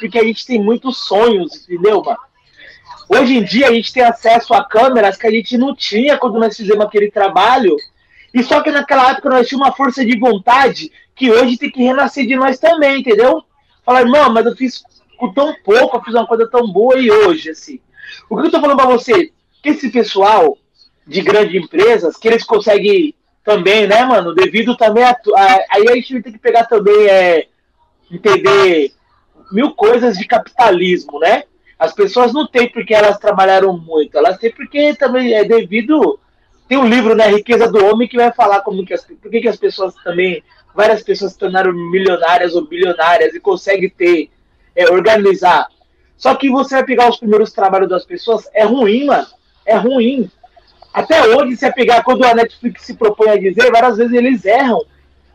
porque a gente tem muitos sonhos, entendeu, mano? Hoje em dia a gente tem acesso a câmeras que a gente não tinha quando nós fizemos aquele trabalho. E só que naquela época nós tínhamos uma força de vontade que hoje tem que renascer de nós também, entendeu? Falar, irmão, mas eu fiz com tão pouco, eu fiz uma coisa tão boa e hoje, assim. O que eu tô falando pra você? Que esse pessoal de grandes empresas, que eles conseguem também, né, mano? Devido também a. a aí a gente tem que pegar também, é, entender mil coisas de capitalismo, né? As pessoas não têm porque elas trabalharam muito, elas têm porque também é devido. Tem um livro, né, Riqueza do Homem, que vai falar como que as, por que, as pessoas também, várias pessoas se tornaram milionárias ou bilionárias e conseguem ter, é, organizar. Só que você vai pegar os primeiros trabalhos das pessoas, é ruim, mano. É ruim. Até hoje, se pegar quando a Netflix se propõe a dizer, várias vezes eles erram.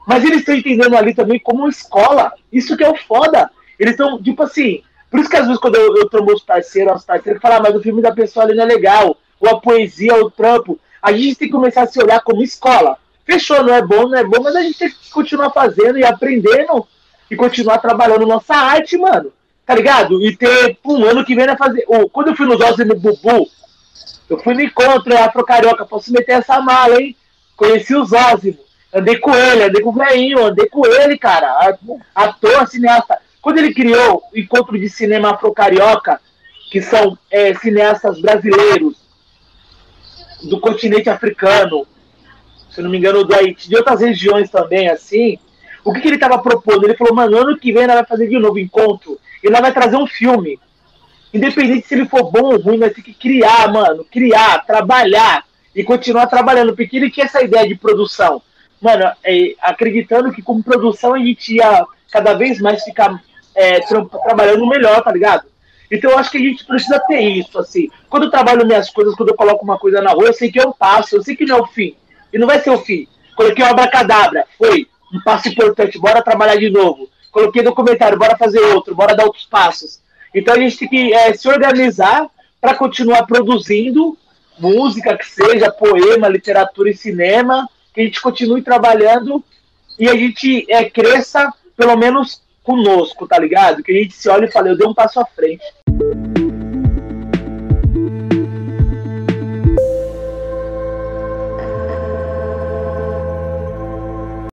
Mas eles estão entendendo ali também como escola. Isso que é o foda. Eles estão, tipo assim. Por isso que às vezes quando eu, eu trombo os parceiros, os parceiros falam, ah, mas o filme da pessoa ali não é legal. Ou a poesia, ou o trampo. A gente tem que começar a se olhar como escola. Fechou, não é bom, não é bom, mas a gente tem que continuar fazendo e aprendendo e continuar trabalhando nossa arte, mano. Tá ligado? E ter um ano que vem a fazer. Oh, quando eu fui nos Ossos no Bubu, eu fui no encontro, é Afro Carioca, posso meter essa mala, hein? Conheci o Zózimo, andei com ele, andei com o velhinho, andei com ele, cara. Ator, cineasta. Quando ele criou o encontro de cinema Afro Carioca, que são é, cineastas brasileiros do continente africano, se não me engano, do Haiti, de outras regiões também, assim. O que, que ele estava propondo? Ele falou, mano, ano que vem nós vai fazer de novo encontro e nós vai trazer um filme Independente se ele for bom ou ruim, nós temos que criar, mano. Criar, trabalhar e continuar trabalhando. Porque ele tinha essa ideia de produção. Mano, é, acreditando que com produção a gente ia cada vez mais ficar é, tra trabalhando melhor, tá ligado? Então eu acho que a gente precisa ter isso, assim. Quando eu trabalho minhas coisas, quando eu coloco uma coisa na rua, eu sei que é um passo, eu sei que não é o fim. E não vai ser o fim. Coloquei uma abracadabra, foi um passo importante, bora trabalhar de novo. Coloquei documentário, bora fazer outro, bora dar outros passos. Então a gente tem que é, se organizar para continuar produzindo música, que seja poema, literatura e cinema, que a gente continue trabalhando e a gente é, cresça, pelo menos conosco, tá ligado? Que a gente se olhe e fale, eu dei um passo à frente.